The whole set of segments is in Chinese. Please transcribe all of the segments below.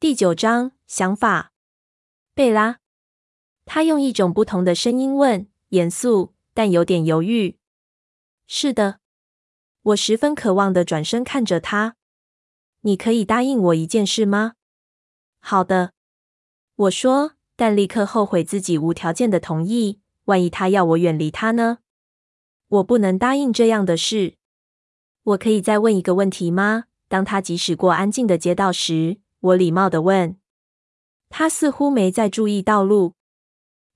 第九章想法。贝拉，他用一种不同的声音问，严肃但有点犹豫。是的，我十分渴望的转身看着他。你可以答应我一件事吗？好的，我说，但立刻后悔自己无条件的同意。万一他要我远离他呢？我不能答应这样的事。我可以再问一个问题吗？当他疾驶过安静的街道时，我礼貌地问。他似乎没在注意道路。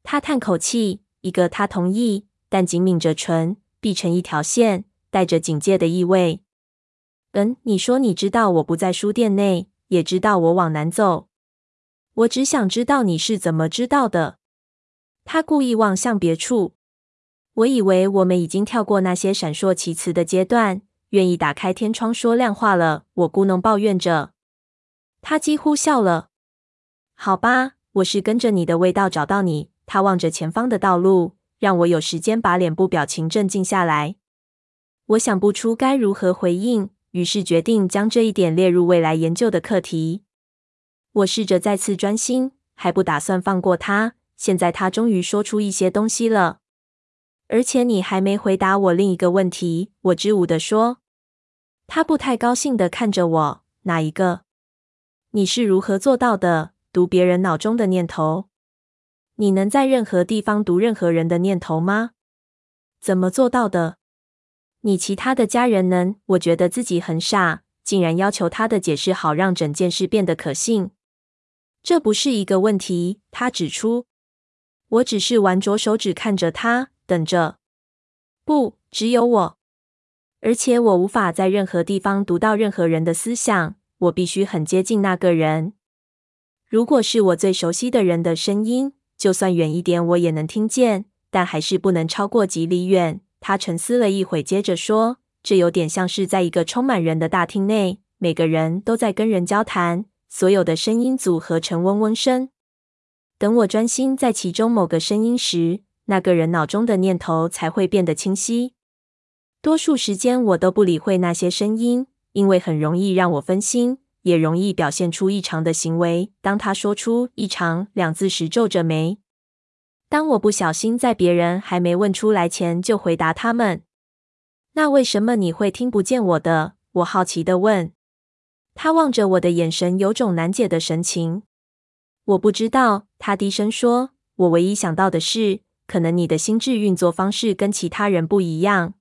他叹口气，一个他同意，但紧抿着唇，闭成一条线，带着警戒的意味。嗯，你说你知道我不在书店内，也知道我往南走。我只想知道你是怎么知道的。他故意望向别处。我以为我们已经跳过那些闪烁其词的阶段，愿意打开天窗说亮话了。我咕噥抱怨着。他几乎笑了。好吧，我是跟着你的味道找到你。他望着前方的道路，让我有时间把脸部表情镇静下来。我想不出该如何回应，于是决定将这一点列入未来研究的课题。我试着再次专心，还不打算放过他。现在他终于说出一些东西了，而且你还没回答我另一个问题。我支吾地说。他不太高兴的看着我。哪一个？你是如何做到的？读别人脑中的念头？你能在任何地方读任何人的念头吗？怎么做到的？你其他的家人能？我觉得自己很傻，竟然要求他的解释，好让整件事变得可信。这不是一个问题，他指出。我只是玩着手指看着他，等着。不，只有我，而且我无法在任何地方读到任何人的思想。我必须很接近那个人。如果是我最熟悉的人的声音，就算远一点我也能听见，但还是不能超过几里远。他沉思了一会，接着说：“这有点像是在一个充满人的大厅内，每个人都在跟人交谈，所有的声音组合成嗡嗡声。等我专心在其中某个声音时，那个人脑中的念头才会变得清晰。多数时间我都不理会那些声音。”因为很容易让我分心，也容易表现出异常的行为。当他说出“异常”两字时，皱着眉。当我不小心在别人还没问出来前就回答他们，那为什么你会听不见我的？我好奇的问。他望着我的眼神有种难解的神情。我不知道，他低声说。我唯一想到的是，可能你的心智运作方式跟其他人不一样，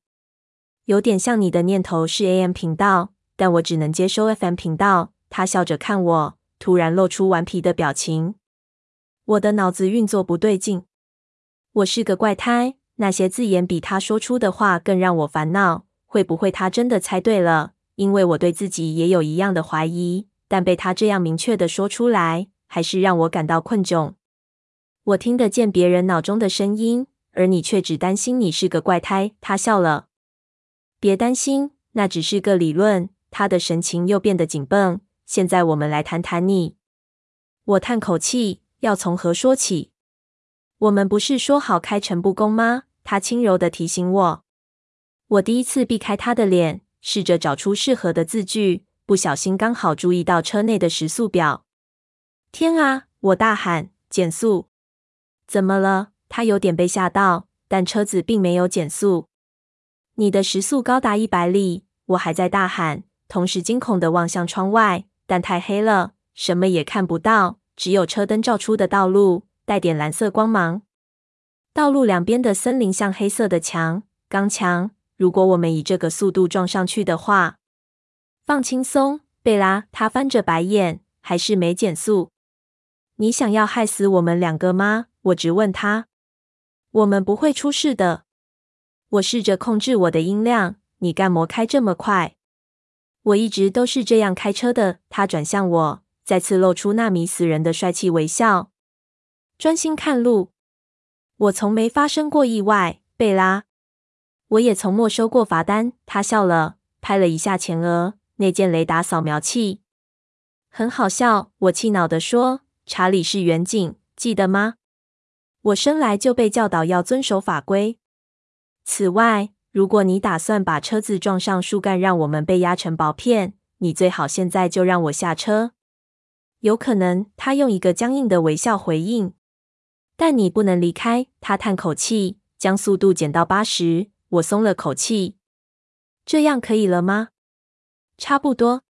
有点像你的念头是 AM 频道。但我只能接收 FM 频道。他笑着看我，突然露出顽皮的表情。我的脑子运作不对劲。我是个怪胎。那些字眼比他说出的话更让我烦恼。会不会他真的猜对了？因为我对自己也有一样的怀疑。但被他这样明确的说出来，还是让我感到困窘。我听得见别人脑中的声音，而你却只担心你是个怪胎。他笑了。别担心，那只是个理论。他的神情又变得紧绷。现在我们来谈谈你。我叹口气，要从何说起？我们不是说好开诚布公吗？他轻柔地提醒我。我第一次避开他的脸，试着找出适合的字句，不小心刚好注意到车内的时速表。天啊！我大喊，减速！怎么了？他有点被吓到，但车子并没有减速。你的时速高达一百里，我还在大喊。同时惊恐地望向窗外，但太黑了，什么也看不到，只有车灯照出的道路，带点蓝色光芒。道路两边的森林像黑色的墙，钢墙。如果我们以这个速度撞上去的话，放轻松，贝拉。他翻着白眼，还是没减速。你想要害死我们两个吗？我直问他。我们不会出事的。我试着控制我的音量。你干嘛开这么快？我一直都是这样开车的。他转向我，再次露出那迷死人的帅气微笑。专心看路。我从没发生过意外，贝拉。我也从没收过罚单。他笑了，拍了一下前额，那件雷达扫描器。很好笑，我气恼地说。查理是远警，记得吗？我生来就被教导要遵守法规。此外。如果你打算把车子撞上树干，让我们被压成薄片，你最好现在就让我下车。有可能，他用一个僵硬的微笑回应。但你不能离开。他叹口气，将速度减到八十。我松了口气。这样可以了吗？差不多。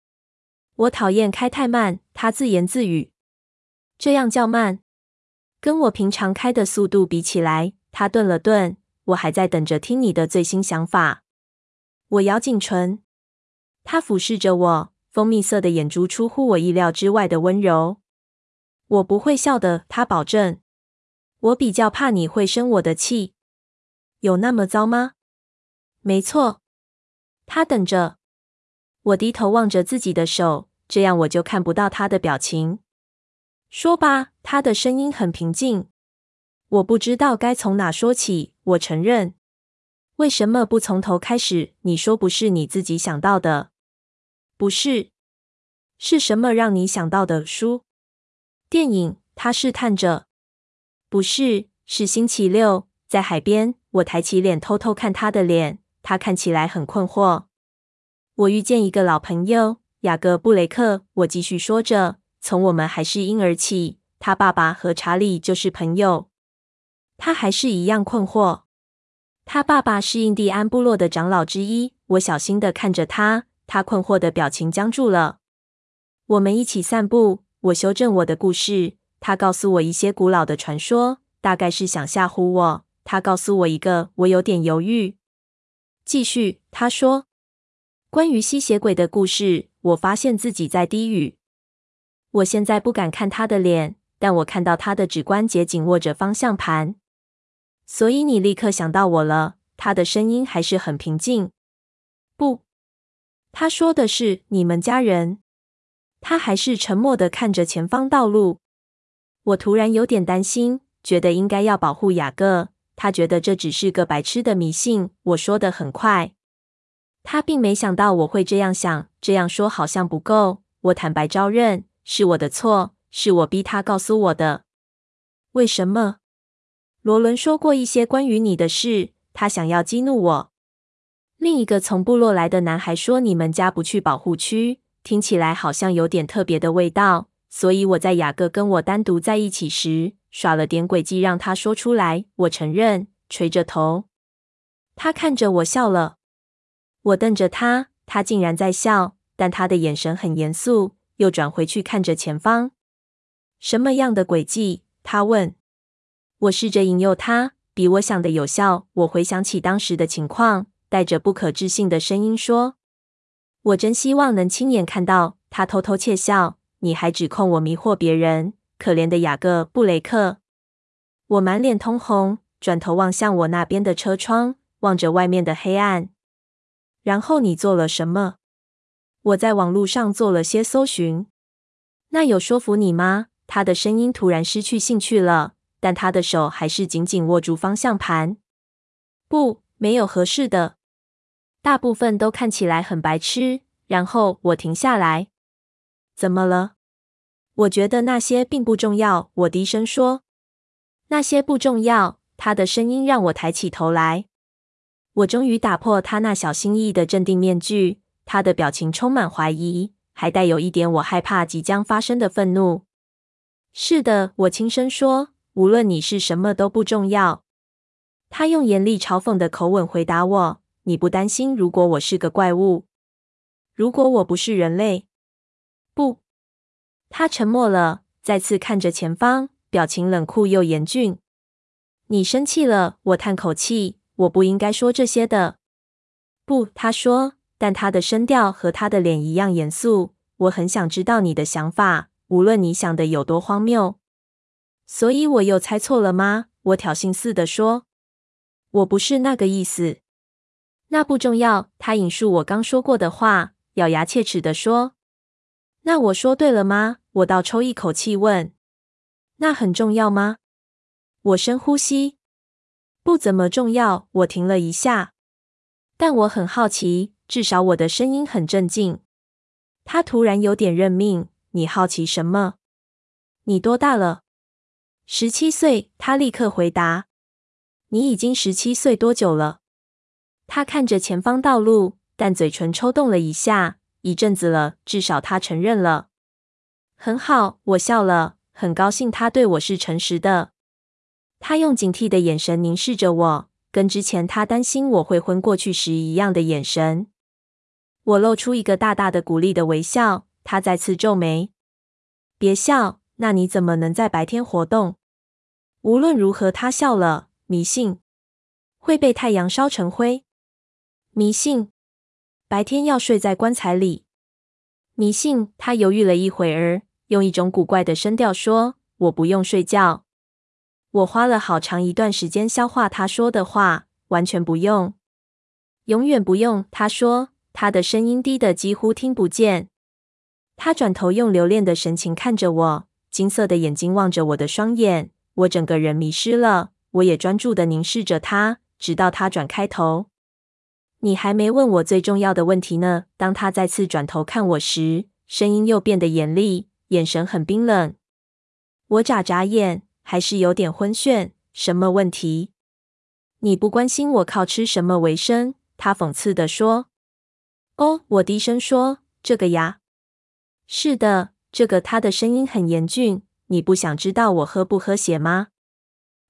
我讨厌开太慢。他自言自语。这样较慢，跟我平常开的速度比起来。他顿了顿。我还在等着听你的最新想法。我咬紧唇。他俯视着我，蜂蜜色的眼珠出乎我意料之外的温柔。我不会笑的，他保证。我比较怕你会生我的气。有那么糟吗？没错。他等着。我低头望着自己的手，这样我就看不到他的表情。说吧，他的声音很平静。我不知道该从哪说起。我承认。为什么不从头开始？你说不是你自己想到的？不是。是什么让你想到的书？电影？他试探着。不是，是星期六，在海边。我抬起脸，偷偷看他的脸。他看起来很困惑。我遇见一个老朋友，雅各布雷克。我继续说着，从我们还是婴儿起，他爸爸和查理就是朋友。他还是一样困惑。他爸爸是印第安部落的长老之一。我小心地看着他，他困惑的表情僵住了。我们一起散步，我修正我的故事。他告诉我一些古老的传说，大概是想吓唬我。他告诉我一个，我有点犹豫。继续，他说，关于吸血鬼的故事。我发现自己在低语。我现在不敢看他的脸，但我看到他的指关节紧握着方向盘。所以你立刻想到我了。他的声音还是很平静。不，他说的是你们家人。他还是沉默的看着前方道路。我突然有点担心，觉得应该要保护雅各。他觉得这只是个白痴的迷信。我说的很快，他并没想到我会这样想。这样说好像不够。我坦白招认，是我的错，是我逼他告诉我的。为什么？罗伦说过一些关于你的事，他想要激怒我。另一个从部落来的男孩说：“你们家不去保护区，听起来好像有点特别的味道。”所以我在雅各跟我单独在一起时，耍了点诡计，让他说出来。我承认，垂着头。他看着我笑了。我瞪着他，他竟然在笑，但他的眼神很严肃，又转回去看着前方。什么样的诡计？他问。我试着引诱他，比我想的有效。我回想起当时的情况，带着不可置信的声音说：“我真希望能亲眼看到。”他偷偷窃笑。你还指控我迷惑别人，可怜的雅各布雷克！我满脸通红，转头望向我那边的车窗，望着外面的黑暗。然后你做了什么？我在网络上做了些搜寻。那有说服你吗？他的声音突然失去兴趣了，但他的手还是紧紧握住方向盘。不，没有合适的。大部分都看起来很白痴。然后我停下来。怎么了？我觉得那些并不重要。我低声说：“那些不重要。”他的声音让我抬起头来。我终于打破他那小心翼翼的镇定面具。他的表情充满怀疑，还带有一点我害怕即将发生的愤怒。是的，我轻声说：“无论你是什么都不重要。”他用严厉嘲讽的口吻回答我：“你不担心如果我是个怪物？如果我不是人类？”不，他沉默了，再次看着前方，表情冷酷又严峻。你生气了？我叹口气，我不应该说这些的。不，他说，但他的声调和他的脸一样严肃。我很想知道你的想法，无论你想的有多荒谬。所以我又猜错了吗？我挑衅似的说。我不是那个意思。那不重要。他引述我刚说过的话，咬牙切齿地说。那我说对了吗？我倒抽一口气问。那很重要吗？我深呼吸。不怎么重要。我停了一下。但我很好奇，至少我的声音很镇静。他突然有点认命。你好奇什么？你多大了？十七岁。他立刻回答。你已经十七岁多久了？他看着前方道路，但嘴唇抽动了一下。一阵子了，至少他承认了。很好，我笑了，很高兴他对我是诚实的。他用警惕的眼神凝视着我，跟之前他担心我会昏过去时一样的眼神。我露出一个大大的鼓励的微笑。他再次皱眉：“别笑，那你怎么能在白天活动？”无论如何，他笑了。迷信会被太阳烧成灰。迷信白天要睡在棺材里。迷信。他犹豫了一会儿，用一种古怪的声调说：“我不用睡觉。”我花了好长一段时间消化他说的话，完全不用，永远不用。他说，他的声音低得几乎听不见。他转头用留恋的神情看着我，金色的眼睛望着我的双眼，我整个人迷失了。我也专注的凝视着他，直到他转开头。你还没问我最重要的问题呢。当他再次转头看我时，声音又变得严厉，眼神很冰冷。我眨眨眼。还是有点昏眩。什么问题？你不关心我靠吃什么为生？他讽刺地说。哦，我低声说，这个呀。是的，这个。他的声音很严峻。你不想知道我喝不喝血吗？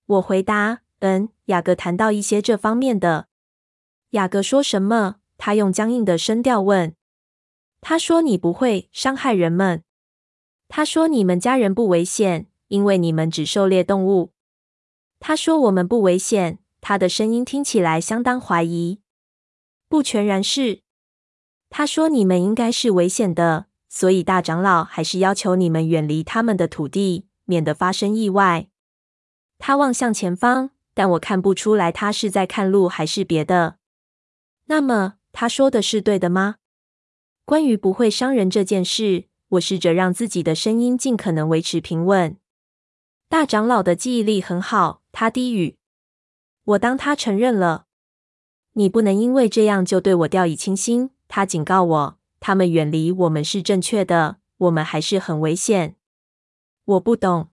我回答：嗯。雅各谈到一些这方面的。雅各说什么？他用僵硬的声调问。他说你不会伤害人们。他说你们家人不危险。因为你们只狩猎动物，他说我们不危险。他的声音听起来相当怀疑。不全然是。他说你们应该是危险的，所以大长老还是要求你们远离他们的土地，免得发生意外。他望向前方，但我看不出来他是在看路还是别的。那么他说的是对的吗？关于不会伤人这件事，我试着让自己的声音尽可能维持平稳。大长老的记忆力很好，他低语。我当他承认了。你不能因为这样就对我掉以轻心。他警告我，他们远离我们是正确的，我们还是很危险。我不懂。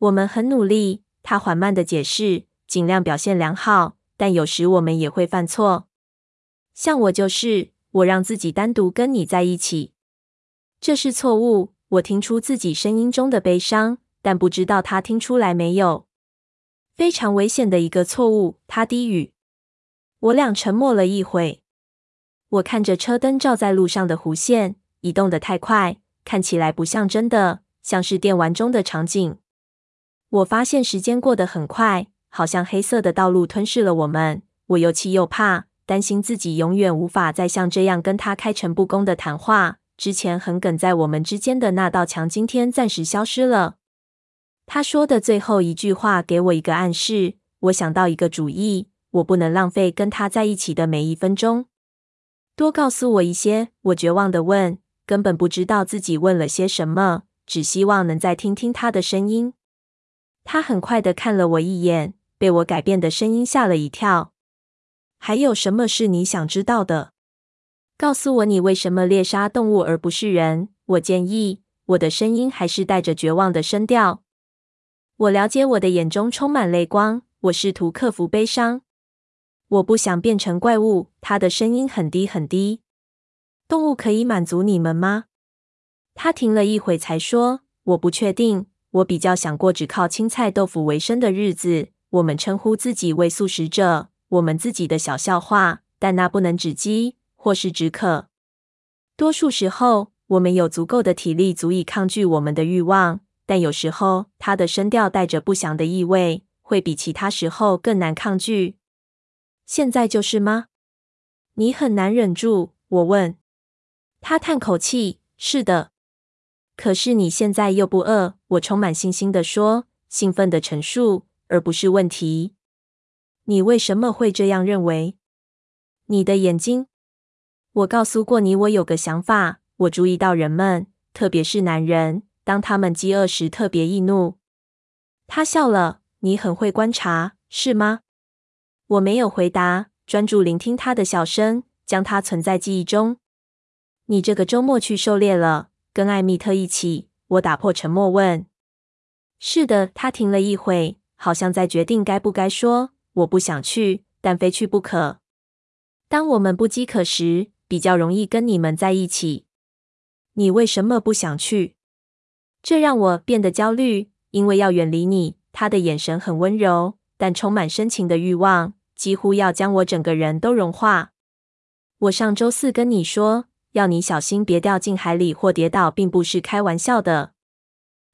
我们很努力，他缓慢的解释，尽量表现良好，但有时我们也会犯错。像我就是，我让自己单独跟你在一起，这是错误。我听出自己声音中的悲伤。但不知道他听出来没有？非常危险的一个错误。他低语。我俩沉默了一会。我看着车灯照在路上的弧线，移动得太快，看起来不像真的，像是电玩中的场景。我发现时间过得很快，好像黑色的道路吞噬了我们。我又气又怕，担心自己永远无法再像这样跟他开诚布公的谈话。之前横亘在我们之间的那道墙，今天暂时消失了。他说的最后一句话给我一个暗示，我想到一个主意，我不能浪费跟他在一起的每一分钟。多告诉我一些，我绝望地问，根本不知道自己问了些什么，只希望能再听听他的声音。他很快地看了我一眼，被我改变的声音吓了一跳。还有什么是你想知道的？告诉我你为什么猎杀动物而不是人？我建议。我的声音还是带着绝望的声调。我了解，我的眼中充满泪光。我试图克服悲伤。我不想变成怪物。他的声音很低很低。动物可以满足你们吗？他停了一会才说：“我不确定。我比较想过只靠青菜豆腐为生的日子。我们称呼自己为素食者，我们自己的小笑话，但那不能止饥或是止渴。多数时候，我们有足够的体力，足以抗拒我们的欲望。”但有时候，他的声调带着不祥的意味，会比其他时候更难抗拒。现在就是吗？你很难忍住。我问。他叹口气：“是的。”可是你现在又不饿。我充满信心地说，兴奋地陈述，而不是问题。你为什么会这样认为？你的眼睛。我告诉过你，我有个想法。我注意到人们，特别是男人。当他们饥饿时，特别易怒。他笑了。你很会观察，是吗？我没有回答，专注聆听他的笑声，将它存在记忆中。你这个周末去狩猎了，跟艾米特一起？我打破沉默问。是的。他停了一会，好像在决定该不该说。我不想去，但非去不可。当我们不饥渴时，比较容易跟你们在一起。你为什么不想去？这让我变得焦虑，因为要远离你。他的眼神很温柔，但充满深情的欲望，几乎要将我整个人都融化。我上周四跟你说，要你小心别掉进海里或跌倒，并不是开玩笑的。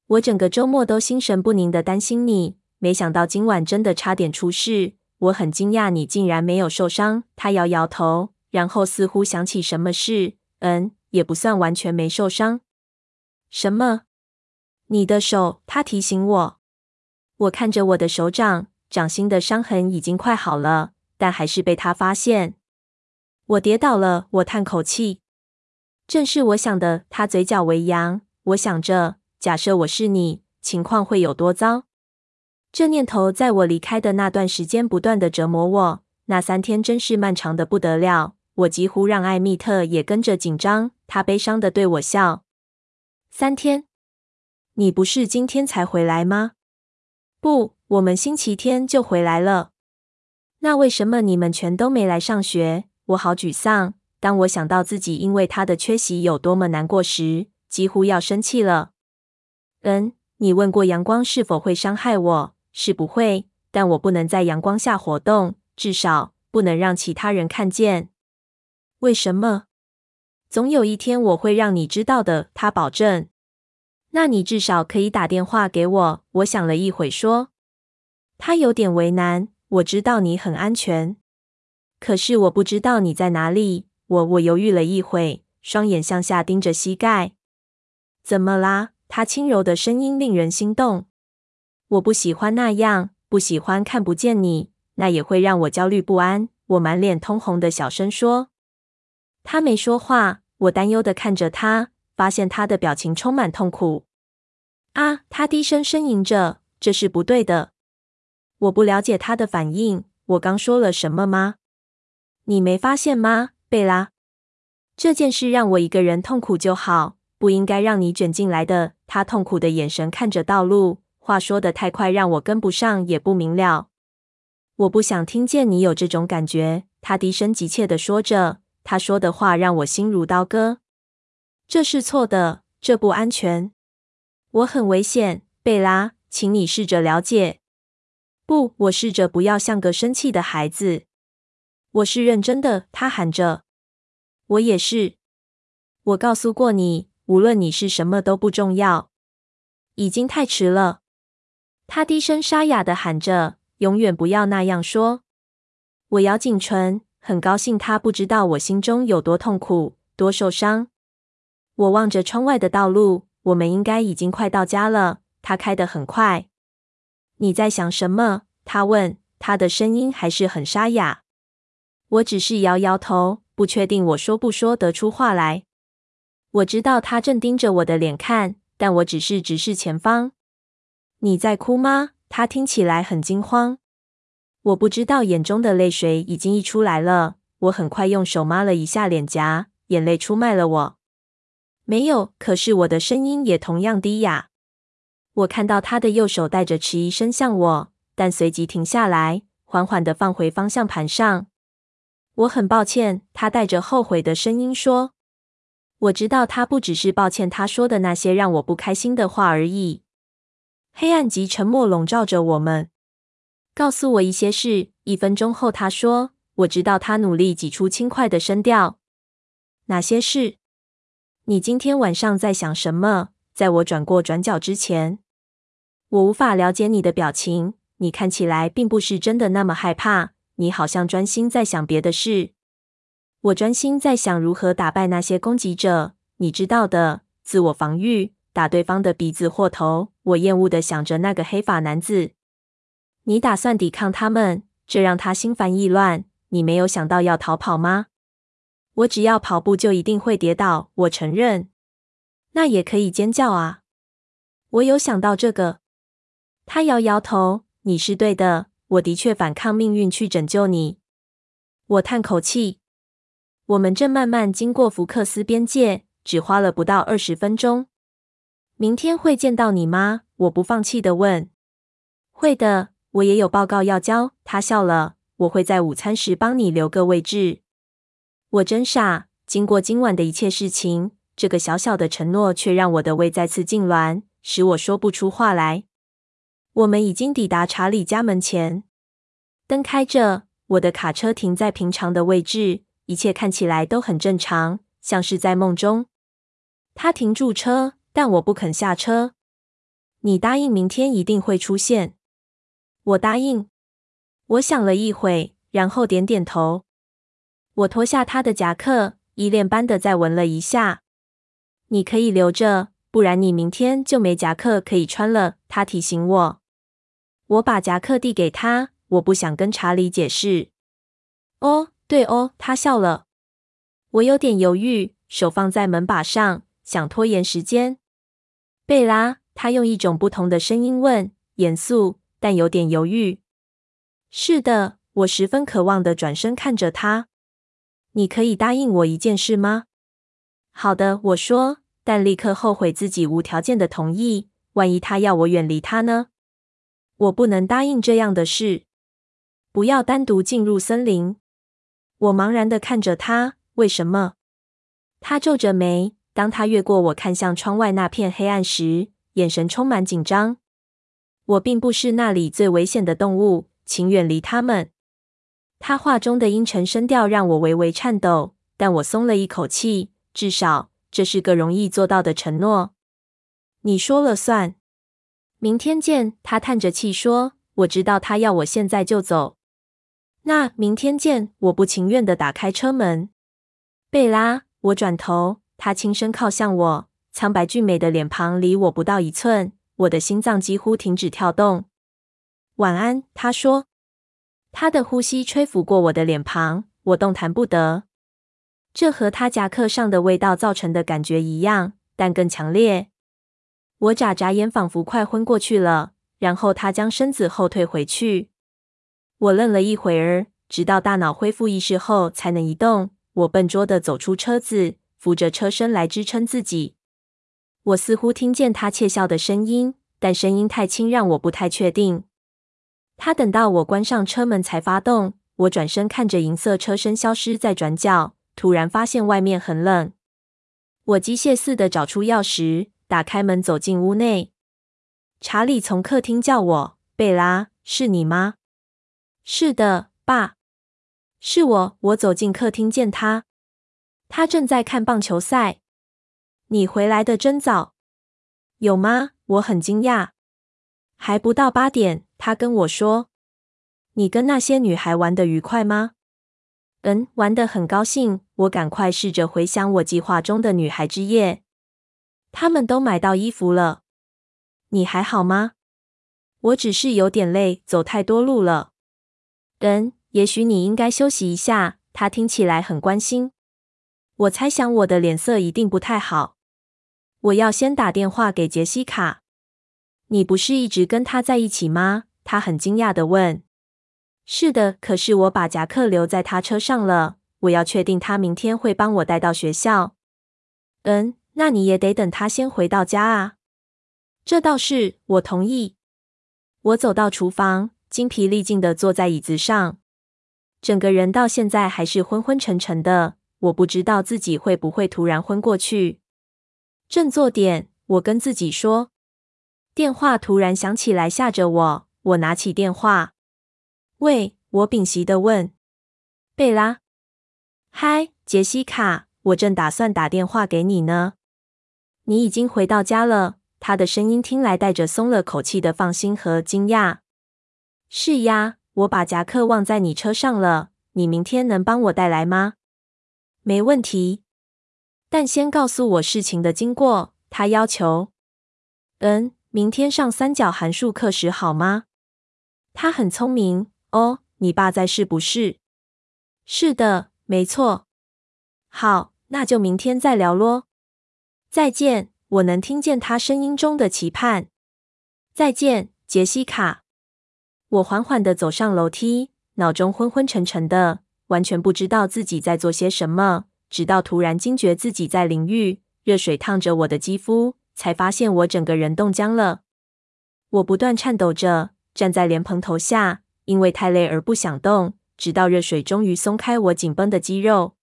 我整个周末都心神不宁的担心你，没想到今晚真的差点出事。我很惊讶你竟然没有受伤。他摇摇头，然后似乎想起什么事，嗯，也不算完全没受伤。什么？你的手？他提醒我。我看着我的手掌，掌心的伤痕已经快好了，但还是被他发现。我跌倒了，我叹口气。正是我想的。他嘴角微扬。我想着，假设我是你，情况会有多糟？这念头在我离开的那段时间不断的折磨我。那三天真是漫长的不得了，我几乎让艾蜜特也跟着紧张。他悲伤的对我笑。三天？你不是今天才回来吗？不，我们星期天就回来了。那为什么你们全都没来上学？我好沮丧。当我想到自己因为他的缺席有多么难过时，几乎要生气了。嗯，你问过阳光是否会伤害我？是不会，但我不能在阳光下活动，至少不能让其他人看见。为什么？总有一天我会让你知道的，他保证。那你至少可以打电话给我。我想了一会，说：“他有点为难。我知道你很安全，可是我不知道你在哪里。”我我犹豫了一会，双眼向下盯着膝盖。怎么啦？他轻柔的声音令人心动。我不喜欢那样，不喜欢看不见你，那也会让我焦虑不安。我满脸通红的小声说。他没说话。我担忧的看着他。发现他的表情充满痛苦。啊！他低声呻吟着：“这是不对的。”我不了解他的反应。我刚说了什么吗？你没发现吗，贝拉？这件事让我一个人痛苦就好，不应该让你卷进来的。他痛苦的眼神看着道路，话说得太快，让我跟不上，也不明了。我不想听见你有这种感觉。他低声急切地说着，他说的话让我心如刀割。这是错的，这不安全。我很危险，贝拉，请你试着了解。不，我试着不要像个生气的孩子。我是认真的，他喊着。我也是。我告诉过你，无论你是什么都不重要。已经太迟了。他低声沙哑地喊着：“永远不要那样说。”我咬紧唇，很高兴他不知道我心中有多痛苦，多受伤。我望着窗外的道路，我们应该已经快到家了。他开得很快。你在想什么？他问，他的声音还是很沙哑。我只是摇摇头，不确定我说不说得出话来。我知道他正盯着我的脸看，但我只是直视前方。你在哭吗？他听起来很惊慌。我不知道眼中的泪水已经溢出来了。我很快用手抹了一下脸颊，眼泪出卖了我。没有，可是我的声音也同样低哑。我看到他的右手带着迟疑伸向我，但随即停下来，缓缓地放回方向盘上。我很抱歉，他带着后悔的声音说。我知道他不只是抱歉，他说的那些让我不开心的话而已。黑暗及沉默笼罩着我们。告诉我一些事。一分钟后，他说：“我知道。”他努力挤出轻快的声调。哪些事？你今天晚上在想什么？在我转过转角之前，我无法了解你的表情。你看起来并不是真的那么害怕，你好像专心在想别的事。我专心在想如何打败那些攻击者，你知道的，自我防御，打对方的鼻子或头。我厌恶的想着那个黑发男子。你打算抵抗他们，这让他心烦意乱。你没有想到要逃跑吗？我只要跑步就一定会跌倒，我承认。那也可以尖叫啊！我有想到这个。他摇摇头，你是对的，我的确反抗命运去拯救你。我叹口气。我们正慢慢经过福克斯边界，只花了不到二十分钟。明天会见到你吗？我不放弃的问。会的，我也有报告要交。他笑了。我会在午餐时帮你留个位置。我真傻，经过今晚的一切事情，这个小小的承诺却让我的胃再次痉挛。使我说不出话来。我们已经抵达查理家门前，灯开着，我的卡车停在平常的位置，一切看起来都很正常，像是在梦中。他停住车，但我不肯下车。你答应明天一定会出现。我答应。我想了一会，然后点点头。我脱下他的夹克，依恋般的再闻了一下。你可以留着，不然你明天就没夹克可以穿了。他提醒我。我把夹克递给他，我不想跟查理解释。哦，对哦，他笑了。我有点犹豫，手放在门把上，想拖延时间。贝拉，他用一种不同的声音问，严肃但有点犹豫。是的，我十分渴望地转身看着他。你可以答应我一件事吗？好的，我说，但立刻后悔自己无条件的同意。万一他要我远离他呢？我不能答应这样的事。不要单独进入森林。我茫然地看着他。为什么？他皱着眉。当他越过我看向窗外那片黑暗时，眼神充满紧张。我并不是那里最危险的动物，请远离他们。他话中的阴沉声调让我微微颤抖，但我松了一口气。至少这是个容易做到的承诺。你说了算。明天见，他叹着气说：“我知道他要我现在就走。”那明天见，我不情愿地打开车门。贝拉，我转头，他轻声靠向我，苍白俊美的脸庞离我不到一寸，我的心脏几乎停止跳动。晚安，他说。他的呼吸吹拂过我的脸庞，我动弹不得。这和他夹克上的味道造成的感觉一样，但更强烈。我眨眨眼，仿佛快昏过去了。然后他将身子后退回去。我愣了一会儿，直到大脑恢复意识后才能移动。我笨拙地走出车子，扶着车身来支撑自己。我似乎听见他窃笑的声音，但声音太轻，让我不太确定。他等到我关上车门才发动。我转身看着银色车身消失在转角，突然发现外面很冷。我机械似的找出钥匙。打开门，走进屋内。查理从客厅叫我：“贝拉，是你吗？”“是的，爸，是我。”我走进客厅见他，他正在看棒球赛。“你回来的真早。”“有吗？”我很惊讶。“还不到八点。”他跟我说。“你跟那些女孩玩得愉快吗？”“嗯，玩得很高兴。”我赶快试着回想我计划中的女孩之夜。他们都买到衣服了。你还好吗？我只是有点累，走太多路了。嗯，也许你应该休息一下。他听起来很关心。我猜想我的脸色一定不太好。我要先打电话给杰西卡。你不是一直跟他在一起吗？他很惊讶地问。是的，可是我把夹克留在他车上了。我要确定他明天会帮我带到学校。嗯。那你也得等他先回到家啊。这倒是，我同意。我走到厨房，精疲力尽地坐在椅子上，整个人到现在还是昏昏沉沉的。我不知道自己会不会突然昏过去。振作点，我跟自己说。电话突然响起来，吓着我。我拿起电话。喂，我屏息的问。贝拉。嗨，杰西卡，我正打算打电话给你呢。你已经回到家了，他的声音听来带着松了口气的放心和惊讶。是呀，我把夹克忘在你车上了。你明天能帮我带来吗？没问题，但先告诉我事情的经过。他要求。嗯，明天上三角函数课时好吗？他很聪明哦。你爸在是不是？是的，没错。好，那就明天再聊咯。再见，我能听见他声音中的期盼。再见，杰西卡。我缓缓地走上楼梯，脑中昏昏沉沉的，完全不知道自己在做些什么。直到突然惊觉自己在淋浴，热水烫着我的肌肤，才发现我整个人冻僵了。我不断颤抖着站在莲蓬头下，因为太累而不想动，直到热水终于松开我紧绷的肌肉。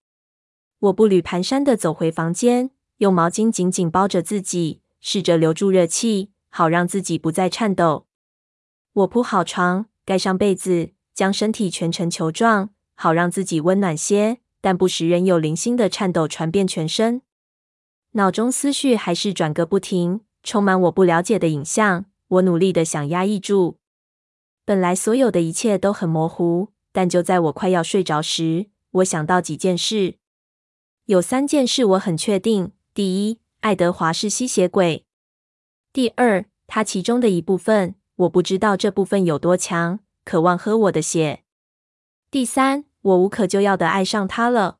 我步履蹒跚地走回房间。用毛巾紧紧包着自己，试着留住热气，好让自己不再颤抖。我铺好床，盖上被子，将身体蜷成球状，好让自己温暖些，但不时仍有零星的颤抖传遍全身。脑中思绪还是转个不停，充满我不了解的影像。我努力的想压抑住。本来所有的一切都很模糊，但就在我快要睡着时，我想到几件事。有三件事我很确定：第一，爱德华是吸血鬼；第二，他其中的一部分，我不知道这部分有多强，渴望喝我的血；第三，我无可救药的爱上他了。